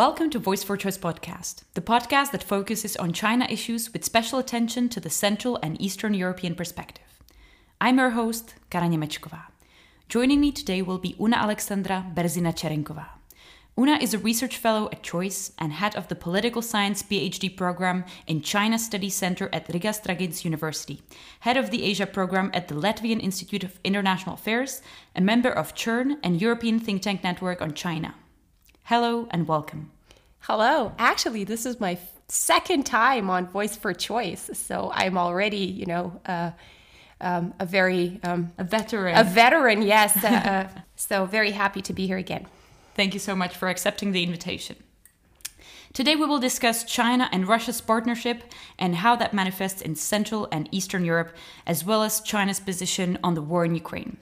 Welcome to Voice for Choice podcast, the podcast that focuses on China issues with special attention to the Central and Eastern European perspective. I'm your host, Kara Němečková. Joining me today will be Una Aleksandra Bērziņa Čerenkova. Una is a research fellow at Choice and head of the Political Science PhD program in China Studies Center at Riga Stradins University, head of the Asia program at the Latvian Institute of International Affairs, a member of CERN and European think tank network on China. Hello and welcome. Hello. Actually, this is my second time on Voice for Choice, so I'm already, you know, uh, um, a very um, a veteran. A veteran, yes. uh, uh, so very happy to be here again. Thank you so much for accepting the invitation. Today we will discuss China and Russia's partnership and how that manifests in Central and Eastern Europe, as well as China's position on the war in Ukraine.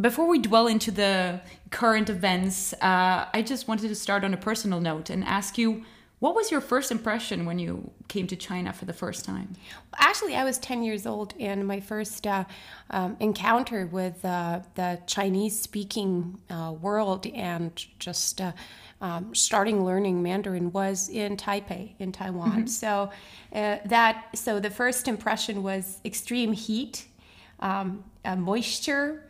Before we dwell into the current events, uh, I just wanted to start on a personal note and ask you what was your first impression when you came to China for the first time? Actually, I was 10 years old, and my first uh, um, encounter with uh, the Chinese speaking uh, world and just uh, um, starting learning Mandarin was in Taipei, in Taiwan. Mm-hmm. So, uh, that, so the first impression was extreme heat, um, moisture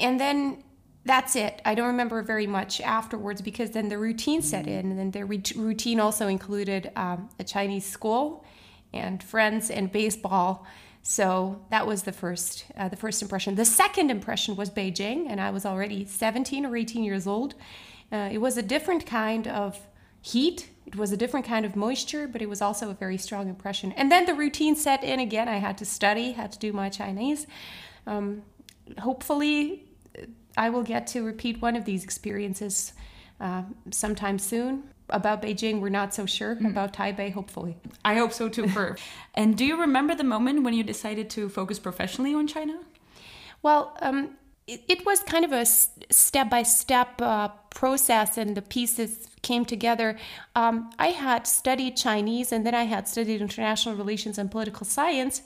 and then that's it. I don't remember very much afterwards because then the routine set in, and then the routine also included um, a Chinese school and friends and baseball. So that was the first uh, the first impression. The second impression was Beijing, and I was already 17 or 18 years old. Uh, it was a different kind of heat. It was a different kind of moisture, but it was also a very strong impression. And then the routine set in again. I had to study, had to do my Chinese. Um, hopefully, I will get to repeat one of these experiences uh, sometime soon. About Beijing, we're not so sure. Mm. About Taipei, hopefully. I hope so too. For and do you remember the moment when you decided to focus professionally on China? Well, um, it, it, was kind of a step by step process, and the pieces came together. Um, I had studied Chinese, and then I had studied international relations and political science,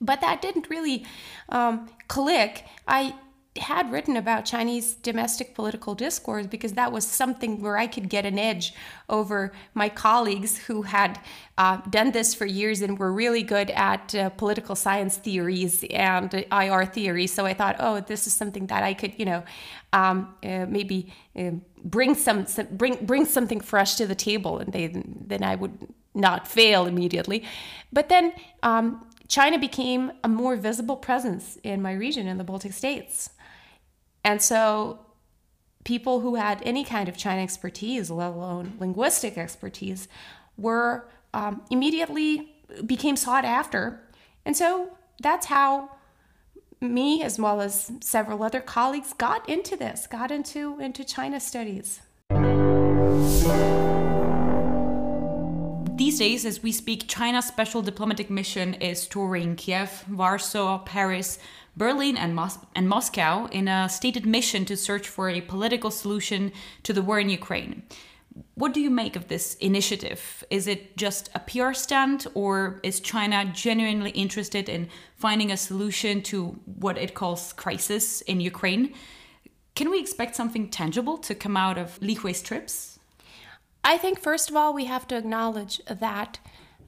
but that didn't really um, click. I had written about Chinese domestic political discourse because that was something where I could get an edge over my colleagues who had uh, done this for years and were really good at uh, political science theories and IR theory. So I thought, oh, this is something that I could, you know, um, uh, maybe uh, bring some, some, bring bring something fresh to the table, and they, then I would not fail immediately. But then. Um, China became a more visible presence in my region in the Baltic states. And so people who had any kind of China expertise, let alone linguistic expertise, were um, immediately became sought after. And so that's how me as well as several other colleagues got into this, got into into China studies. These days, as we speak, China's special diplomatic mission is touring Kiev, Warsaw, Paris, Berlin and, Mos- and Moscow in a stated mission to search for a political solution to the war in Ukraine. What do you make of this initiative? Is it just a PR stunt, or is China genuinely interested in finding a solution to what it calls crisis in Ukraine? Can we expect something tangible to come out of Li Hui's trips? I think, first of all, we have to acknowledge that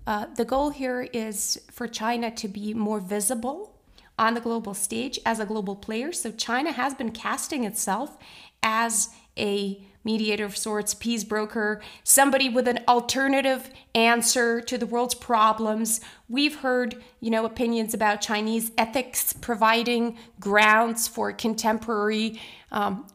uh, the goal here is for China to be more visible on the global stage as a global player. So China has been casting itself as a mediator of sorts, peace broker, somebody with an alternative answer to the world's problems. We've heard, you know, opinions about Chinese ethics providing grounds for contemporary um,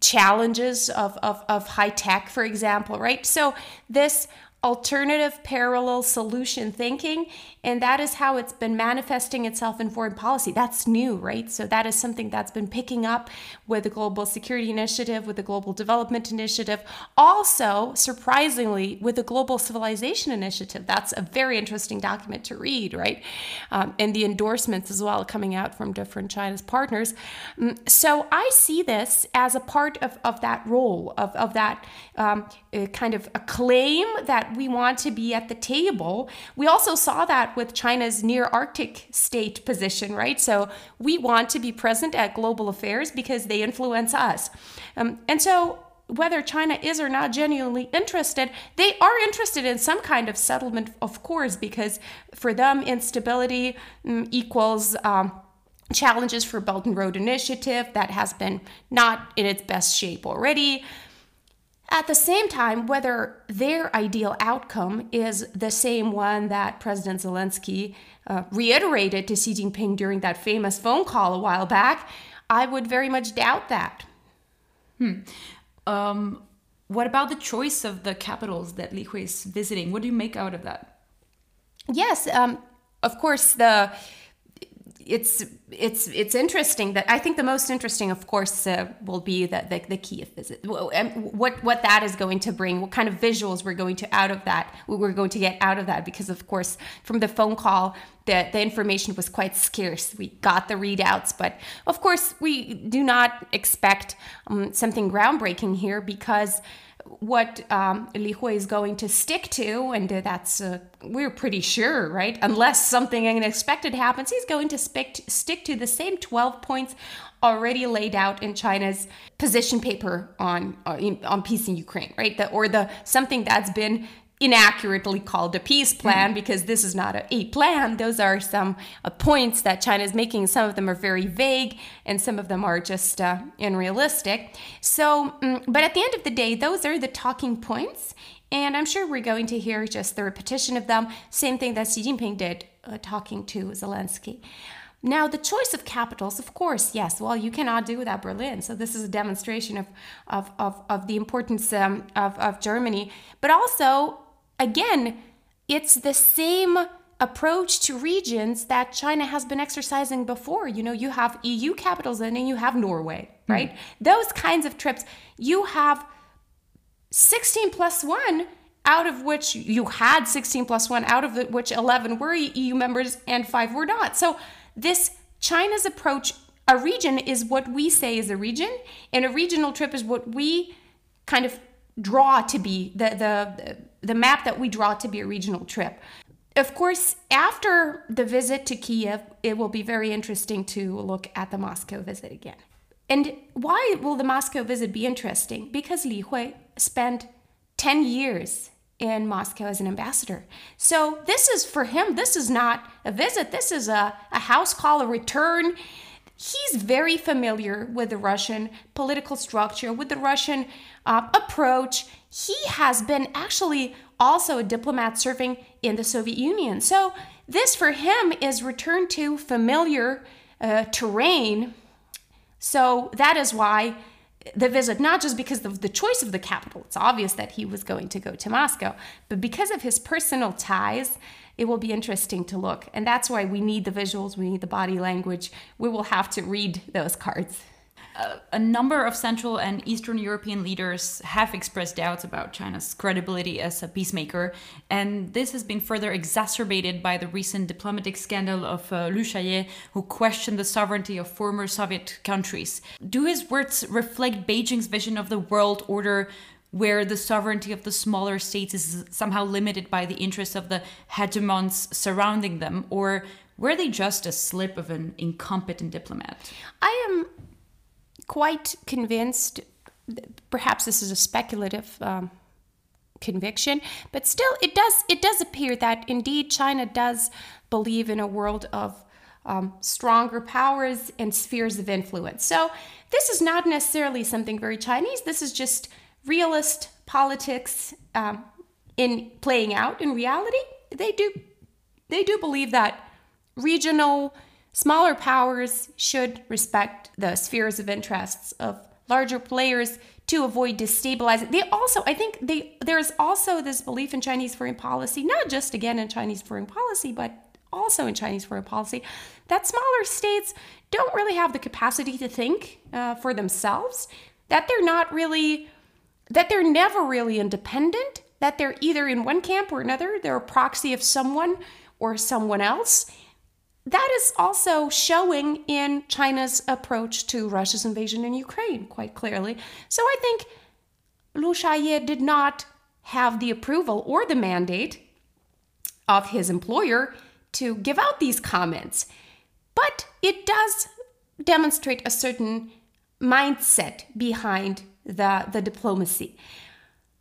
challenges of, of, of high tech, for example, right? So this alternative parallel solution thinking and that is how it's been manifesting itself in foreign policy. That's new right? So that is something that's been picking up with the global security initiative with the global development initiative also surprisingly with the global civilization initiative. That's a very interesting document to read right? Um, and the endorsements as well coming out from different china's partners. Mm, so i see this as a part of, of that role of, of that um, uh, kind of a claim that we want to be at the table. We also saw that with China's near Arctic state position, right? So we want to be present at global affairs because they influence us. Um, and so whether China is or not genuinely interested, they are interested in some kind of settlement, of course, because for them, instability um, equals. Um, challenges for Belt and Road Initiative that has been not in its best shape already. At the same time, whether their ideal outcome is the same one that President Zelensky uh, reiterated to Xi Jinping during that famous phone call a while back, I would very much doubt that. Hmm. Um, what about the choice of the capitals that Li Hui is visiting? What do you make out of that? Yes, um, of course, the it's it's it's interesting that I think the most interesting, of course, uh, will be that the, the Kiev visit. What what that is going to bring, what kind of visuals we're going to out of that, we're going to get out of that, because of course, from the phone call, the the information was quite scarce. We got the readouts, but of course, we do not expect um, something groundbreaking here because what um, Li Hui is going to stick to, and that's uh, we're pretty sure, right? Unless something unexpected happens, he's going to stick stick to the same 12 points already laid out in China's position paper on uh, on peace in Ukraine, right? The, or the something that's been inaccurately called a peace plan mm. because this is not a, a plan. Those are some uh, points that China is making. Some of them are very vague and some of them are just uh, unrealistic. So, um, but at the end of the day, those are the talking points. And I'm sure we're going to hear just the repetition of them. Same thing that Xi Jinping did uh, talking to Zelensky. Now, the choice of capitals, of course, yes, well, you cannot do without Berlin. So, this is a demonstration of, of, of, of the importance um, of, of Germany. But also, again, it's the same approach to regions that China has been exercising before. You know, you have EU capitals and then you have Norway, hmm. right? Mm. Those kinds of trips, you have 16 plus one, out of which you had 16 plus one, out of which 11 were EU members and five were not. So, this China's approach, a region is what we say is a region, and a regional trip is what we kind of draw to be the, the the map that we draw to be a regional trip. Of course, after the visit to Kiev, it will be very interesting to look at the Moscow visit again. And why will the Moscow visit be interesting? Because Li Hui spent 10 years in Moscow as an ambassador. So this is for him, this is not a visit, this is a, a house call, a return. He's very familiar with the Russian political structure, with the Russian uh, approach he has been actually also a diplomat serving in the Soviet Union. So, this for him is return to familiar uh, terrain. So, that is why the visit, not just because of the choice of the capital, it's obvious that he was going to go to Moscow, but because of his personal ties, it will be interesting to look. And that's why we need the visuals, we need the body language. We will have to read those cards a number of Central and Eastern European leaders have expressed doubts about China's credibility as a peacemaker, and this has been further exacerbated by the recent diplomatic scandal of uh, Lu Shaye, who questioned the sovereignty of former Soviet countries. Do his words reflect Beijing's vision of the world order? Where the sovereignty of the smaller states is somehow limited by the interests of the hegemons surrounding them, or were they just a slip of an incompetent diplomat? I am quite convinced, perhaps this is a speculative um, conviction, but still, it does it does appear that indeed China does believe in a world of um, stronger powers and spheres of influence. So this is not necessarily something very Chinese. This is just realist politics um, in playing out in reality. They do they do believe that regional Smaller powers should respect the spheres of interests of larger players to avoid destabilizing. They also, I think, they there's also this belief in Chinese foreign policy, not just again in Chinese foreign policy, but also in Chinese foreign policy, that smaller states don't really have the capacity to think uh, for themselves. That they're not really, that they're never really independent. That they're either in one camp or another. They're a proxy of someone or someone else that is also showing in China's approach to Russia's invasion in Ukraine quite clearly. So I think Lu Shaye did not have the approval or the mandate of his employer to give out these comments. But it does demonstrate a certain mindset behind the, the diplomacy.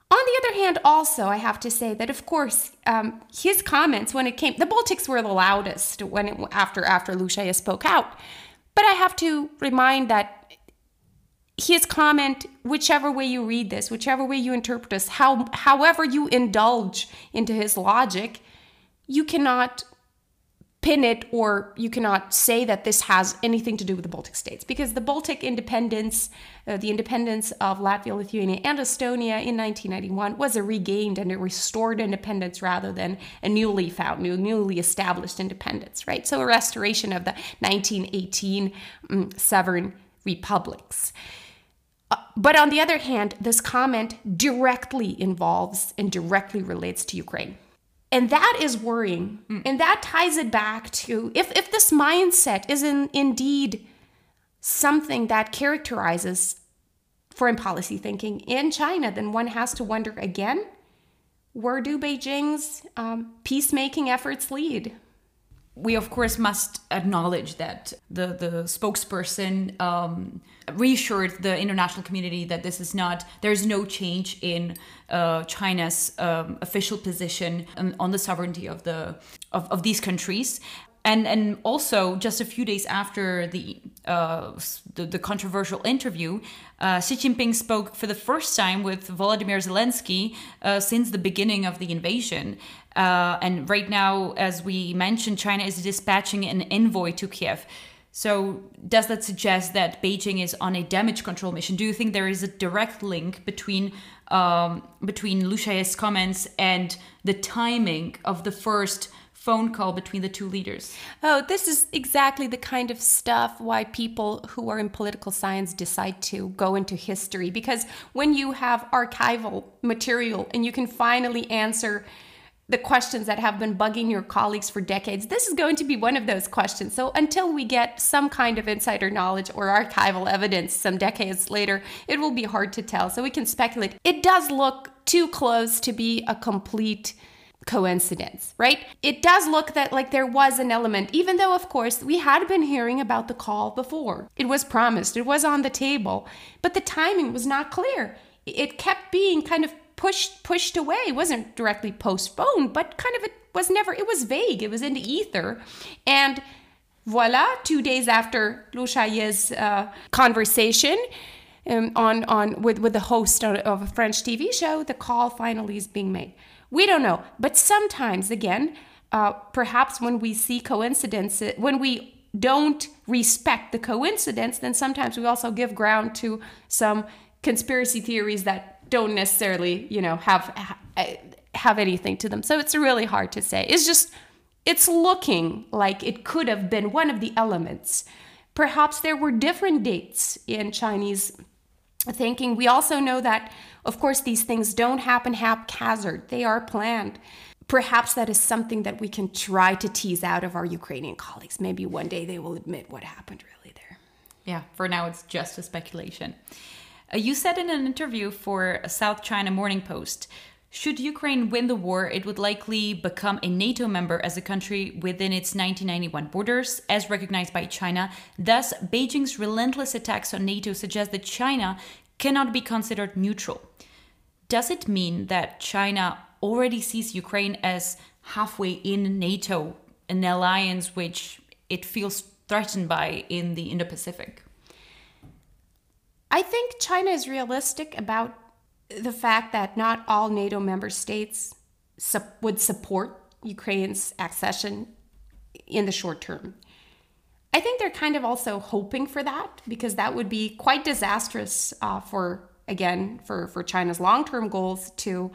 On the other hand, also, I have to say that, of course, um, his comments when it came, the Baltics were the loudest when it, after after Shaye spoke out. But I have to remind that his comment, whichever way you read this, whichever way you interpret this, how, however you indulge into his logic, you cannot pin it or you cannot say that this has anything to do with the Baltic states because the Baltic independence, uh, the independence of Latvia, Lithuania, and Estonia in 1991 was a regained and a restored independence rather than a newly found, new, newly established independence, right? So a restoration of the 1918 um, sovereign republics. Uh, but on the other hand, this comment directly involves and directly relates to Ukraine. And that is worrying. Mm. And that ties it back to if, if this mindset is in, indeed something that characterizes foreign policy thinking in China, then one has to wonder again where do Beijing's um, peacemaking efforts lead? We of course must acknowledge that the the spokesperson um, reassured the international community that this is not there's no change in uh, China's um, official position on, on, the sovereignty of the of, of these countries and and also just a few days after the uh, the, the, controversial interview, uh, Xi Jinping spoke for the first time with Volodymyr Zelensky uh, since the beginning of the invasion. Uh, and right now, as we mentioned, China is dispatching an envoy to Kiev. So, does that suggest that Beijing is on a damage control mission? Do you think there is a direct link between um, between Lu Shaye's comments and the timing of the first phone call between the two leaders. Oh, this is exactly the kind of stuff why people who are in political science decide to go into history. Because when you have archival material and you can finally answer the questions that have been bugging your colleagues for decades, this is going to be one of those questions. So until we get some kind of insider knowledge or archival evidence some decades later, it will be hard to tell. So we can speculate. It does look too close to be a complete coincidence, right? It does look that like there was an element, even though of course we had been hearing about the call before. It was promised, it was on the table, but the timing was not clear. It kept being kind of pushed pushed away. It wasn't directly postponed, but kind of it was never it was vague. It was in the ether. And voila, two days after Lu Shaye's uh, conversation, um, on on with with the host of a French TV show, the call finally is being made. We don't know. But sometimes, again, uh, perhaps when we see coincidences, when we don't respect the coincidence, then sometimes we also give ground to some conspiracy theories that don't necessarily, you know, have have anything to them. So it's really hard to say. It's just it's looking like it could have been one of the elements. Perhaps there were different dates in Chinese thinking. We also know that of course, these things don't happen haphazard, they are planned. Perhaps that is something that we can try to tease out of our Ukrainian colleagues. Maybe one day they will admit what happened really there. Yeah, for now it's just a speculation. Uh, you said in an interview for South China Morning Post should Ukraine win the war, it would likely become a NATO member as a country within its 1991 borders, as recognized by China. Thus, Beijing's relentless attacks on NATO suggest that China cannot be considered neutral. Does it mean that China already sees Ukraine as halfway in NATO, an alliance which it feels threatened by in the Indo Pacific? I think China is realistic about the fact that not all NATO member states su- would support Ukraine's accession in the short term. I think they're kind of also hoping for that because that would be quite disastrous uh, for again for for China's long-term goals to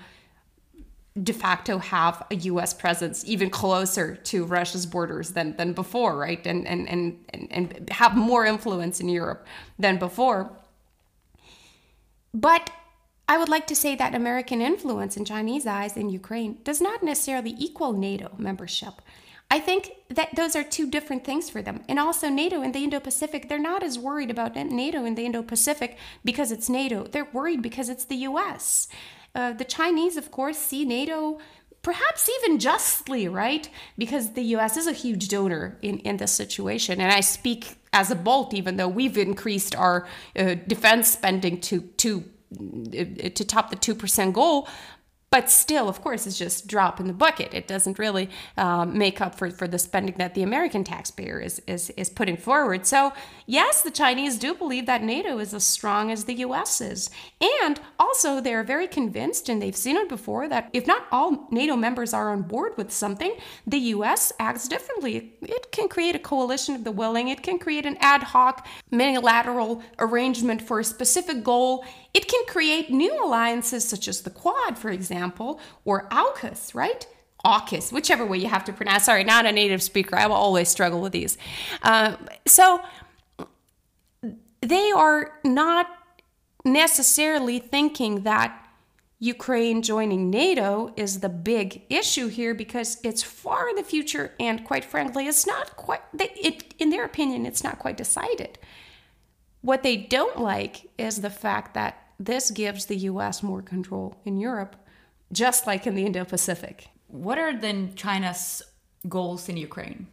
de facto have a US presence even closer to Russia's borders than than before, right? And and and and, and have more influence in Europe than before. But I would like to say that American influence in Chinese eyes in Ukraine does not necessarily equal NATO membership. I think that those are two different things for them. And also, NATO in the Indo Pacific, they're not as worried about NATO in the Indo Pacific because it's NATO. They're worried because it's the US. Uh, the Chinese, of course, see NATO perhaps even justly, right? Because the US is a huge donor in, in this situation. And I speak as a Balt, even though we've increased our uh, defense spending to, to, to top the 2% goal but still, of course, it's just drop in the bucket. It doesn't really um, make up for, for the spending that the American taxpayer is, is, is putting forward. So, yes, the Chinese do believe that NATO is as strong as the US is. And also, they're very convinced, and they've seen it before, that if not all NATO members are on board with something, the US acts differently. It can create a coalition of the willing, it can create an ad hoc, unilateral arrangement for a specific goal it can create new alliances such as the Quad, for example, or AUKUS, right? AUKUS, whichever way you have to pronounce. Sorry, not a native speaker. I will always struggle with these. Uh, so they are not necessarily thinking that Ukraine joining NATO is the big issue here because it's far in the future and quite frankly it's not quite it in their opinion it's not quite decided. What they don't like is the fact that this gives the US more control in Europe, just like in the Indo Pacific. What are then China's goals in Ukraine?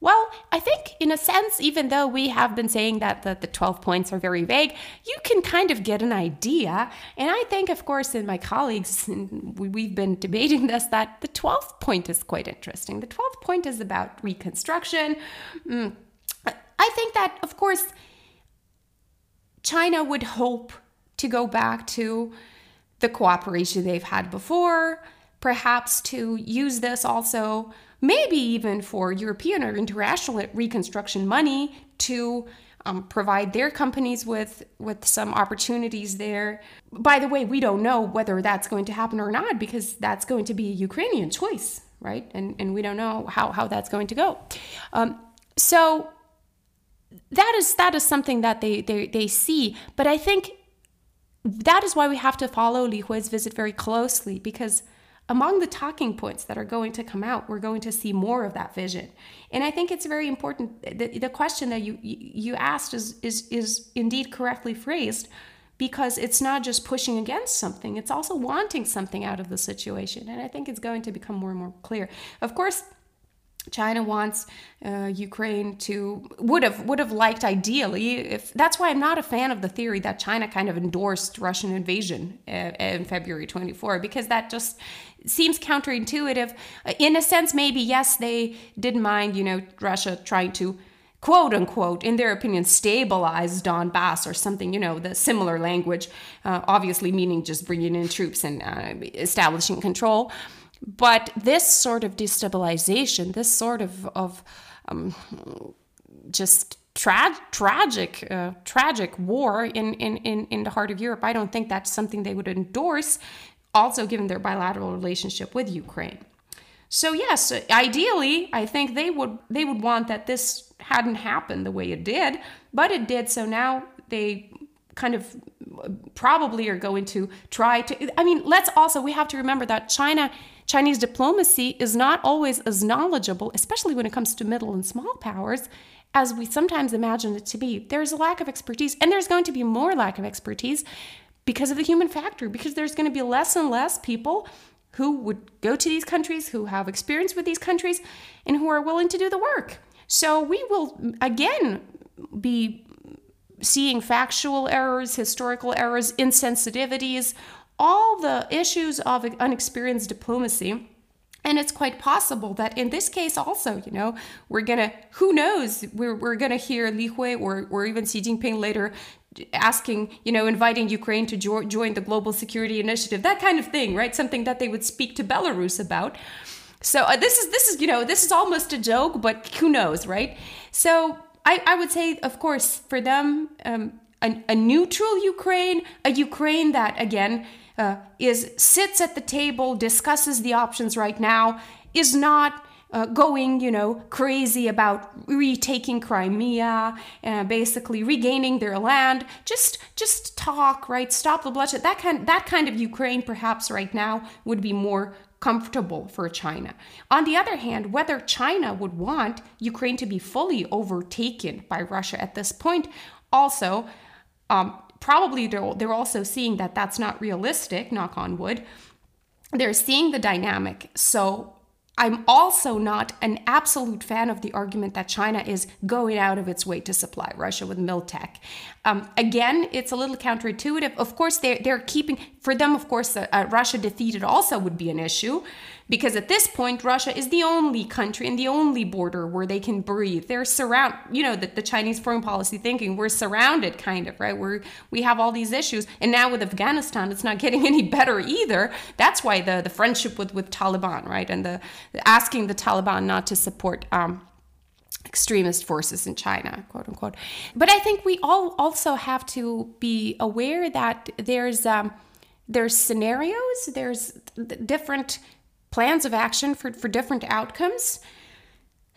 Well, I think in a sense, even though we have been saying that the, the 12 points are very vague, you can kind of get an idea. And I think, of course, in my colleagues, we've been debating this, that the 12th point is quite interesting. The 12th point is about reconstruction. Mm. I think that, of course, China would hope to go back to the cooperation they've had before, perhaps to use this also, maybe even for European or international reconstruction money to um, provide their companies with with some opportunities there. By the way, we don't know whether that's going to happen or not because that's going to be a Ukrainian choice, right? And and we don't know how how that's going to go. Um, so that is that is something that they they, they see, but I think that is why we have to follow Li Hui's visit very closely because among the talking points that are going to come out, we're going to see more of that vision. And I think it's very important. The, the question that you you asked is is is indeed correctly phrased because it's not just pushing against something, it's also wanting something out of the situation. And I think it's going to become more and more clear. Of course, China wants uh, Ukraine to would have would have liked ideally if that's why I'm not a fan of the theory that China kind of endorsed Russian invasion uh, in February 24 because that just seems counterintuitive. In a sense, maybe yes, they didn't mind you know Russia trying to quote unquote, in their opinion, stabilize Donbass or something, you know, the similar language, uh, obviously meaning just bringing in troops and uh, establishing control. But this sort of destabilization, this sort of, of um, just tra- tragic, uh, tragic war in, in, in, in the heart of Europe, I don't think that's something they would endorse, also given their bilateral relationship with Ukraine. So yes, ideally, I think they would they would want that this hadn't happened the way it did, but it did. So now they kind of probably are going to try to. I mean, let's also we have to remember that China Chinese diplomacy is not always as knowledgeable, especially when it comes to middle and small powers, as we sometimes imagine it to be. There's a lack of expertise, and there's going to be more lack of expertise because of the human factor, because there's going to be less and less people who would go to these countries, who have experience with these countries, and who are willing to do the work. So we will again be seeing factual errors, historical errors, insensitivities, all the issues of unexperienced diplomacy. And it's quite possible that in this case also, you know, we're gonna, who knows, we're, we're gonna hear Li Hui or, or even Xi Jinping later asking, you know, inviting Ukraine to jo- join the Global Security Initiative, that kind of thing, right? Something that they would speak to Belarus about. So uh, this is this is you know this is almost a joke, but who knows, right? So I, I would say, of course, for them, um, a, a neutral Ukraine, a Ukraine that again uh, is sits at the table, discusses the options right now, is not uh, going, you know, crazy about retaking Crimea, uh, basically regaining their land. Just, just talk, right? Stop the bloodshed. That kind, that kind of Ukraine, perhaps right now, would be more comfortable for China. On the other hand, whether China would want Ukraine to be fully overtaken by Russia at this point, also. Um, probably they're, they're also seeing that that's not realistic, knock on wood. They're seeing the dynamic. So I'm also not an absolute fan of the argument that China is going out of its way to supply Russia with Miltech. Um, again, it's a little counterintuitive. Of course, they're, they're keeping, for them, of course, uh, uh, Russia defeated also would be an issue because at this point russia is the only country and the only border where they can breathe. They're surround you know the, the chinese foreign policy thinking we're surrounded kind of right? We're we have all these issues. And now with afghanistan it's not getting any better either. That's why the the friendship with with taliban right? And the, asking the taliban not to support um, extremist forces in China, quote unquote. But I think we all also have to be aware that there's um, there's scenarios, there's different plans of action for, for different outcomes.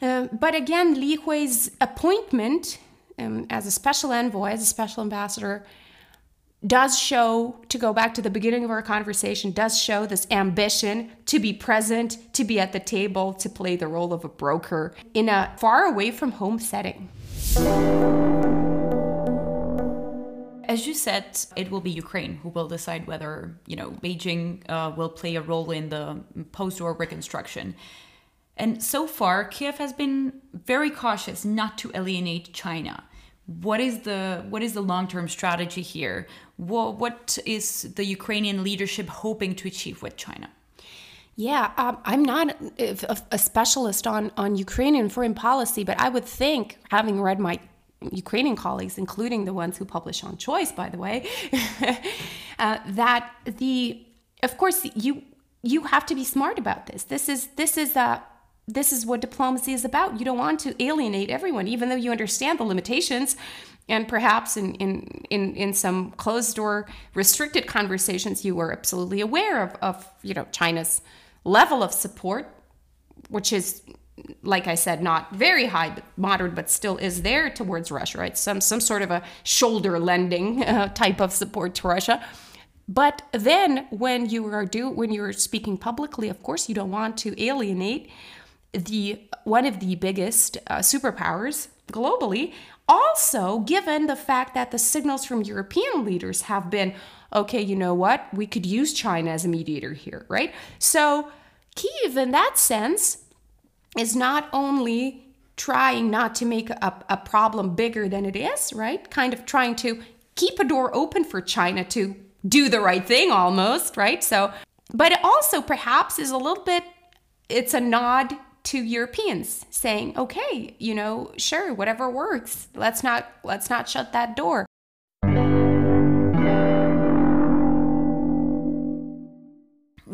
Uh, but again, Li Hui's appointment um, as a special envoy, as a special ambassador, does show, to go back to the beginning of our conversation, does show this ambition to be present, to be at the table, to play the role of a broker in a far away from home setting. As you said, it will be Ukraine who will decide whether you know Beijing uh, will play a role in the post-war reconstruction. And so far, Kiev has been very cautious not to alienate China. What is the what is the long-term strategy here? What, what is the Ukrainian leadership hoping to achieve with China? Yeah, um, I'm not a, a, specialist on, on Ukrainian foreign policy, but I would think, having read my Ukrainian colleagues, including the ones who publish on choice, by the way, uh, that the of course you you have to be smart about this. This is this is a uh, this is what diplomacy is about. You don't want to alienate everyone, even though you understand the limitations. And perhaps in, in, in, in some closed door restricted conversations, you were absolutely aware of, of you know China's level of support, which is like I said, not very high, but moderate, but still is there towards Russia, right? Some some sort of a shoulder lending uh, type of support to Russia. But then when you are do when you're speaking publicly, of course, you don't want to alienate the one of the biggest uh, superpowers globally. Also, given the fact that the signals from European leaders have been, okay, you know what, we could use China as a mediator here, right? So Kiev, in that sense, is not only trying not to make a, a problem bigger than it is, right? Kind of trying to keep a door open for China to do the right thing almost, right? So, but it also perhaps is a little bit, it's a nod to Europeans saying, okay, you know, sure, whatever works. Let's not let's not shut that door.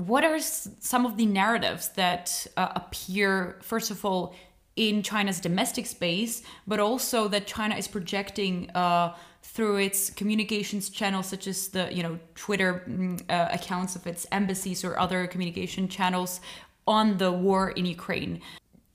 What are some of the narratives that uh, appear, first of all, in China's domestic space, but also that China is projecting uh, through its communications channels, such as the you know Twitter mm, uh, accounts of its embassies or other communication channels on the war in Ukraine.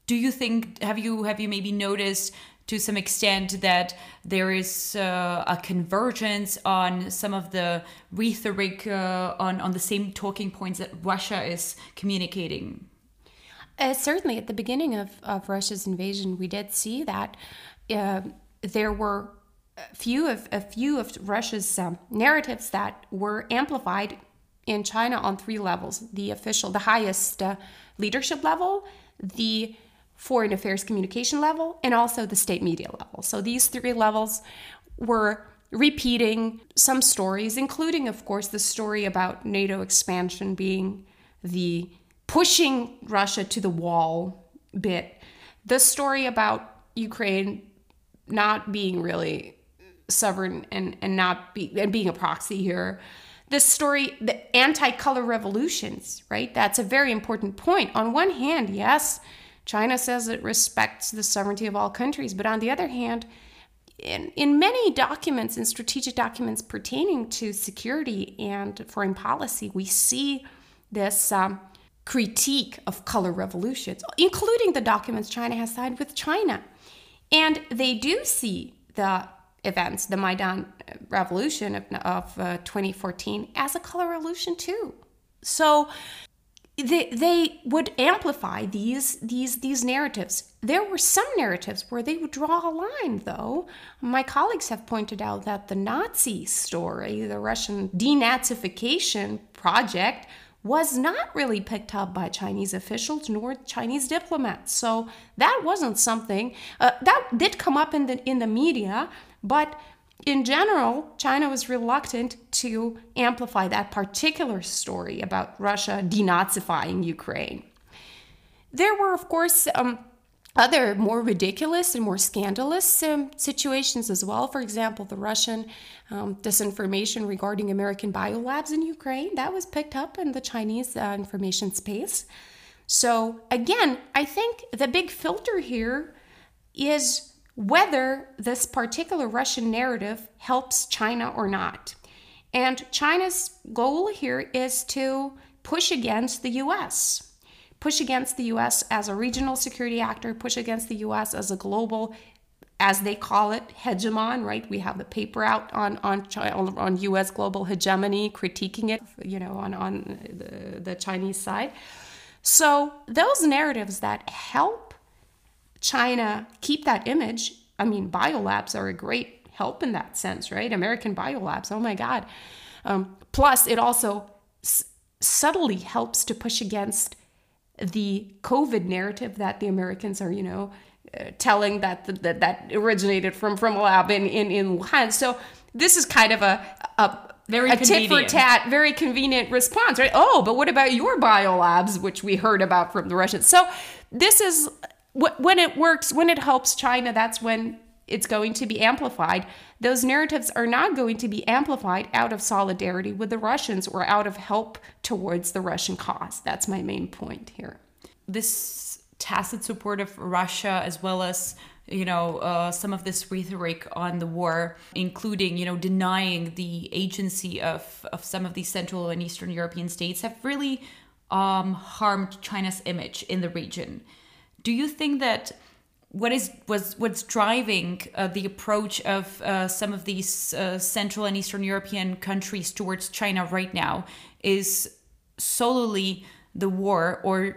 Do you think have you have you maybe noticed to some extent that there is uh, a convergence on some of the rhetoric uh, on, on the same talking points that Russia is communicating. Uh, certainly, at the beginning of, of Russia's invasion, we did see that uh, there were a few of a few of Russia's um, narratives that were amplified in China on three levels: the official, the highest uh, leadership level, the foreign affairs communication level and also the state media level. So these three levels were repeating some stories, including, of course, the story about NATO expansion being the pushing Russia to the wall bit, the story about Ukraine not being really sovereign and, and not be and being a proxy here. The story, the anti-color revolutions, right? That's a very important point. On one hand, yes, China says it respects the sovereignty of all countries, but on the other hand, in, in many documents and strategic documents pertaining to security and foreign policy, we see this um, critique of color revolutions, including the documents China has signed with China. And they do see the events, the Maidan revolution of, of uh, 2014, as a color revolution too. So they, they would amplify these these these narratives. There were some narratives where they would draw a line, though. My colleagues have pointed out that the Nazi story, the Russian denazification project, was not really picked up by Chinese officials nor Chinese diplomats. So that wasn't something uh, that did come up in the in the media, but in general, China was reluctant to amplify that particular story about Russia denazifying Ukraine. There were, of course, um, other more ridiculous and more scandalous um, situations as well. For example, the Russian um, disinformation regarding American biolabs in Ukraine that was picked up in the Chinese uh, information space. So again, I think the big filter here is whether this particular Russian narrative helps China or not. And China's goal here is to push against the US, push against the US as a regional security actor, push against the US as a global as they call it, hegemon, right? We have the paper out on on on U.S. global hegemony, critiquing it, you know, on on the, the Chinese side. So those narratives that help China keep that image. I mean, biolabs are a great help in that sense, right? American biolabs, oh my God. Um, plus, it also s- subtly helps to push against the COVID narrative that the Americans are, you know, uh, telling that, that that originated from from a lab in, in, in Wuhan. So this is kind of a, a very a tit for tat, very convenient response, right? Oh, but what about your biolabs, which we heard about from the Russians? So this is when it works, when it helps China, that's when it's going to be amplified. Those narratives are not going to be amplified out of solidarity with the Russians or out of help towards the Russian cause. That's my main point here. This tacit support of Russia, as well as you know uh, some of this rhetoric on the war, including you know denying the agency of of some of these Central and Eastern European states, have really um, harmed China's image in the region do you think that what is was what's driving uh, the approach of uh, some of these uh, Central and Eastern European countries towards China right now is solely the war, or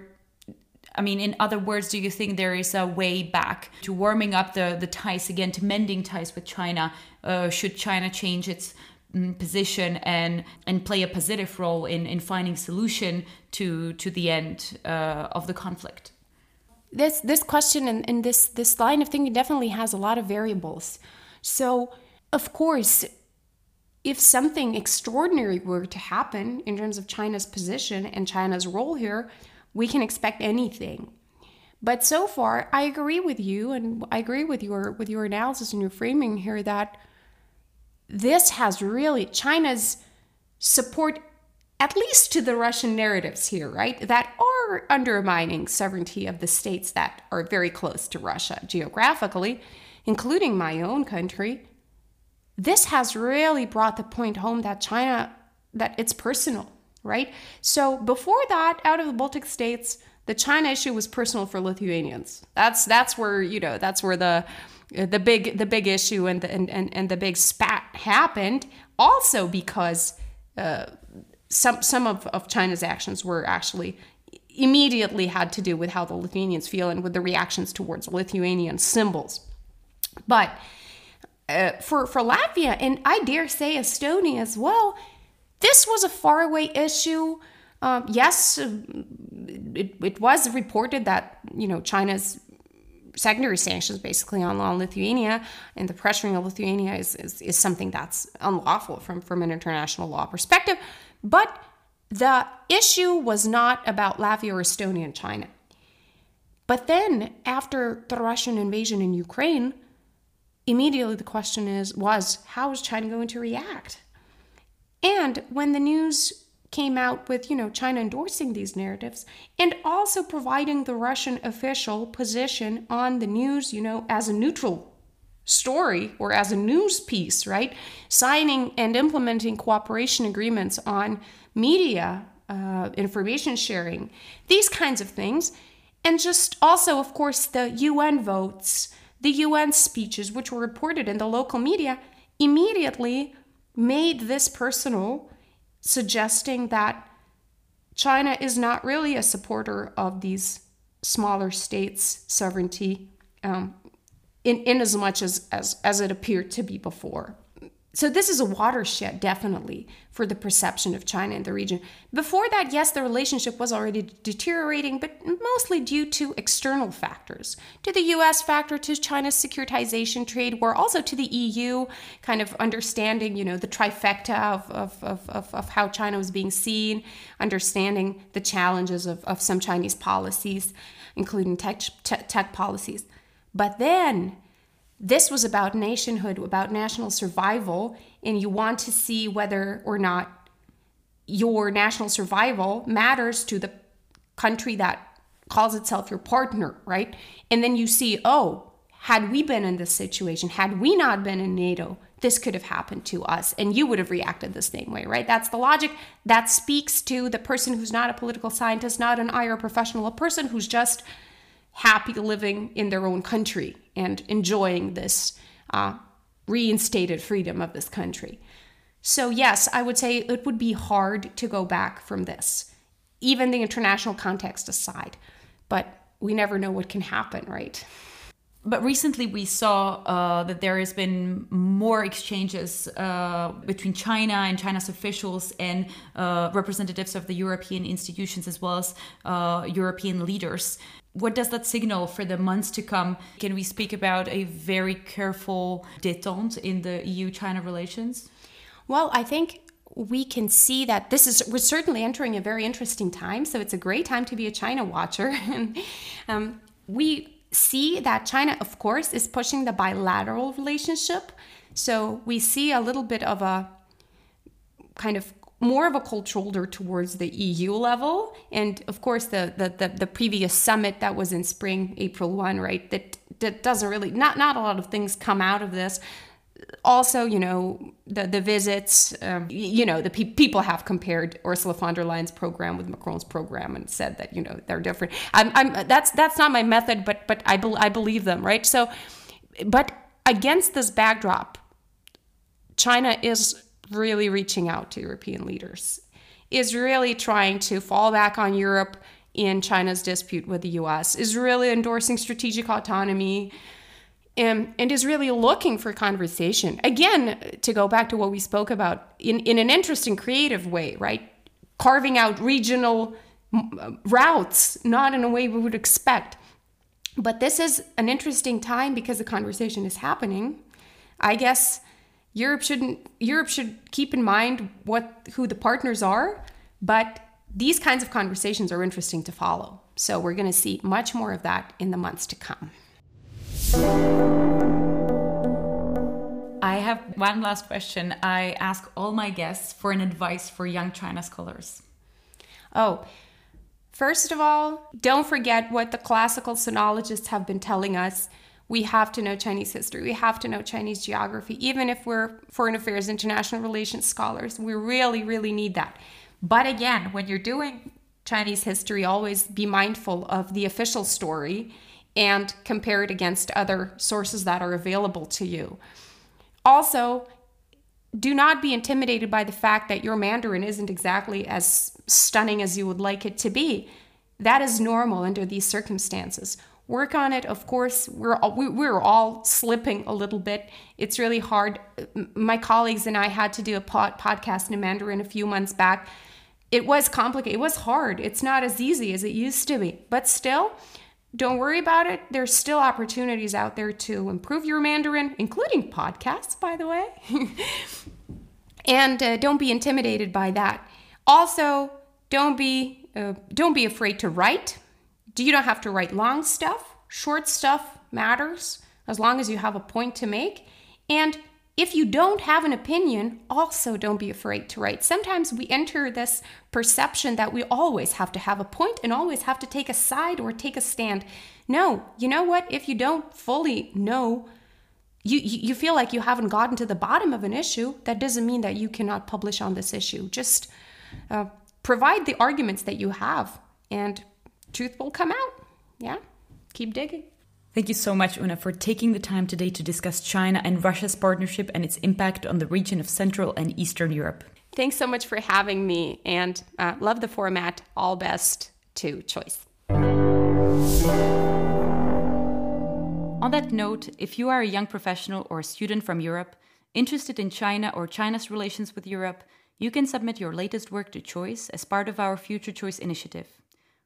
I mean, in other words, do you think there is a way back to warming up the the ties again, to mending ties with China? Uh, should China change its mm, position and and play a positive role in in finding solution to to the end uh, of the conflict? This this question and, and this this line of thinking definitely has a lot of variables. So of course, if something extraordinary were to happen in terms of China's position and China's role here, we can expect anything. But so far, I agree with you, and I agree with your with your analysis and your framing here that this has really China's support at least to the Russian narratives here, right? That are undermining sovereignty of the states that are very close to Russia geographically, including my own country. This has really brought the point home that China that it's personal, right? So before that, out of the Baltic states, the China issue was personal for Lithuanians. That's that's where you know that's where the the big the big issue and the and, and, and the big spat happened. Also because uh, some some of, of China's actions were actually immediately had to do with how the Lithuanians feel and with the reactions towards Lithuanian symbols. But uh, for for Latvia and I dare say Estonia as well, this was a faraway issue. Um, yes, it, it was reported that you know China's secondary sanctions basically on, on Lithuania and the pressuring of Lithuania is, is, is something that's unlawful from, from an international law perspective. But the issue was not about Latvia or Estonia and China. But then, after the Russian invasion in Ukraine, immediately the question is was how is China going to react? And when the news came out with, you know, China endorsing these narratives and also providing the Russian official position on the news, you know, as a neutral story or as a news piece, right? Signing and implementing cooperation agreements on media, uh, information sharing, these kinds of things. And just also, of course, the UN votes, the UN speeches, which were reported in the local media, immediately made this personal, suggesting that China is not really a supporter of these smaller states' sovereignty um, in, in as much as, as, as it appeared to be before so this is a watershed definitely for the perception of China in the region. Before that, yes, the relationship was already deteriorating, but mostly due to external factors. To the US factor, to China's securitization trade war, also to the EU kind of understanding, you know, the trifecta of, of, of, of, of how China was being seen, understanding the challenges of, of some Chinese policies, including tech, tech, tech policies. But then this was about nationhood, about national survival, and you want to see whether or not your national survival matters to the country that calls itself your partner, right? And then you see, oh, had we been in this situation, had we not been in NATO, this could have happened to us and you would have reacted the same way, right? That's the logic. That speaks to the person who's not a political scientist, not an IR professional, a person who's just happy living in their own country and enjoying this uh, reinstated freedom of this country. So, yes, I would say it would be hard to go back from this, even the international context aside. But we never know what can happen, right? But recently, we saw uh, that there has been more exchanges uh, between China and China's officials and uh, representatives of the European institutions, as well as uh, European leaders what does that signal for the months to come? Can we speak about a very careful detente in the EU China relations? Well, I think we can see that this is we're certainly entering a very interesting time. So it's a great time to be a China watcher, and um, we see that China, of course, is pushing the bilateral relationship. So we see a little bit of a kind of more of a cold shoulder towards the EU level. And of course, the, the, the, the, previous summit that was in spring, April 1, right? That, that doesn't really, not, not a lot of things come out of this. Also, you know, the, the visits, um, you know, the pe- people have compared Ursula von der Leyen's program with Macron's program and said that, you know, they're different. I'm, I'm, that's, that's not my method, but, but I, be- I believe them, right? So, but against this backdrop, China is really reaching out to European leaders, is really trying to fall back on Europe in China's dispute with the US, is really endorsing strategic autonomy. And, and is really looking for conversation. Again, to go back to what we spoke about in, in an interesting, creative way, right? Carving out regional uh, routes, not in a way we would expect. But this is an interesting time because the conversation is happening. I guess Europe shouldn't Europe should keep in mind what who the partners are, but these kinds of conversations are interesting to follow. So we're going to see much more of that in the months to come. I have one last question. I ask all my guests for an advice for young China scholars. Oh, first of all, don't forget what the classical sinologists have been telling us we have to know Chinese history. We have to know Chinese geography. Even if we're foreign affairs, international relations scholars, we really, really need that. But again, when you're doing Chinese history, always be mindful of the official story and compare it against other sources that are available to you. Also, do not be intimidated by the fact that your Mandarin isn't exactly as stunning as you would like it to be. That is normal under these circumstances work on it. Of course, we're all, we're all slipping a little bit. It's really hard. My colleagues and I had to do a pod, podcast in Mandarin a few months back. It was complicated. It was hard. It's not as easy as it used to be. But still, don't worry about it. There's still opportunities out there to improve your Mandarin, including podcasts, by the way. and uh, don't be intimidated by that. Also, don't be uh, don't be afraid to write you don't have to write long stuff. Short stuff matters as long as you have a point to make. And if you don't have an opinion, also don't be afraid to write. Sometimes we enter this perception that we always have to have a point and always have to take a side or take a stand. No, you know what? If you don't fully know, you, you feel like you haven't gotten to the bottom of an issue, that doesn't mean that you cannot publish on this issue. Just uh, provide the arguments that you have and truth will come out. Yeah, keep digging. Thank you so much, Una, for taking the time today to discuss China and Russia's partnership and its impact on the region of Central and Eastern Europe. Thanks so much for having me and uh, love the format. All best to choice. On that note, if you are a young professional or a student from Europe interested in China or China's relations with Europe, you can submit your latest work to Choice as part of our Future Choice initiative.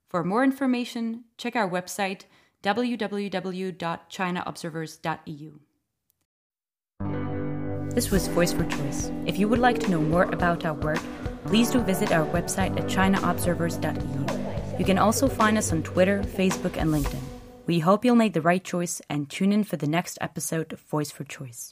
For more information, check our website www.chinaobservers.eu. This was Voice for Choice. If you would like to know more about our work, please do visit our website at chinaobservers.eu. You can also find us on Twitter, Facebook, and LinkedIn. We hope you'll make the right choice and tune in for the next episode of Voice for Choice.